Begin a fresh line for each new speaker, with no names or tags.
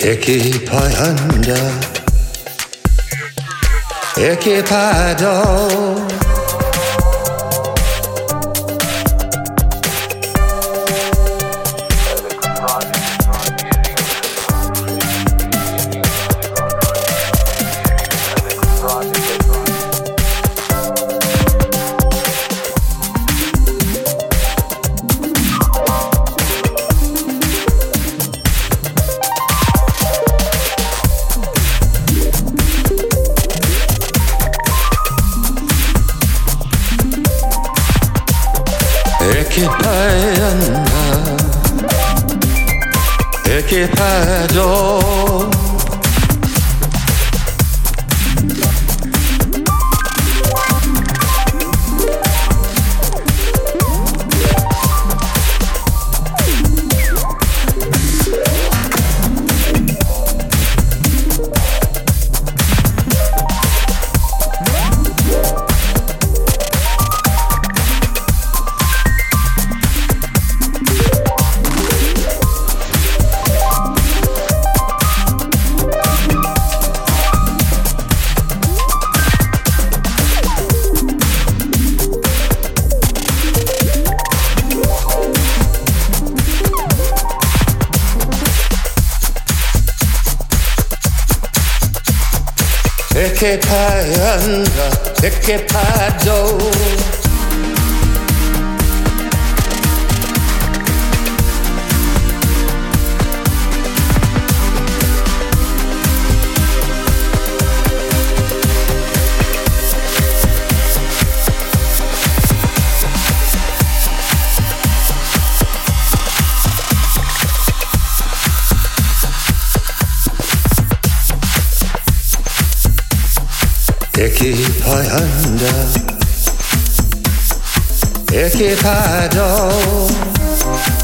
Equipando, equipado. ekipayanda ekipado equipado che paanda e che pado. equipando,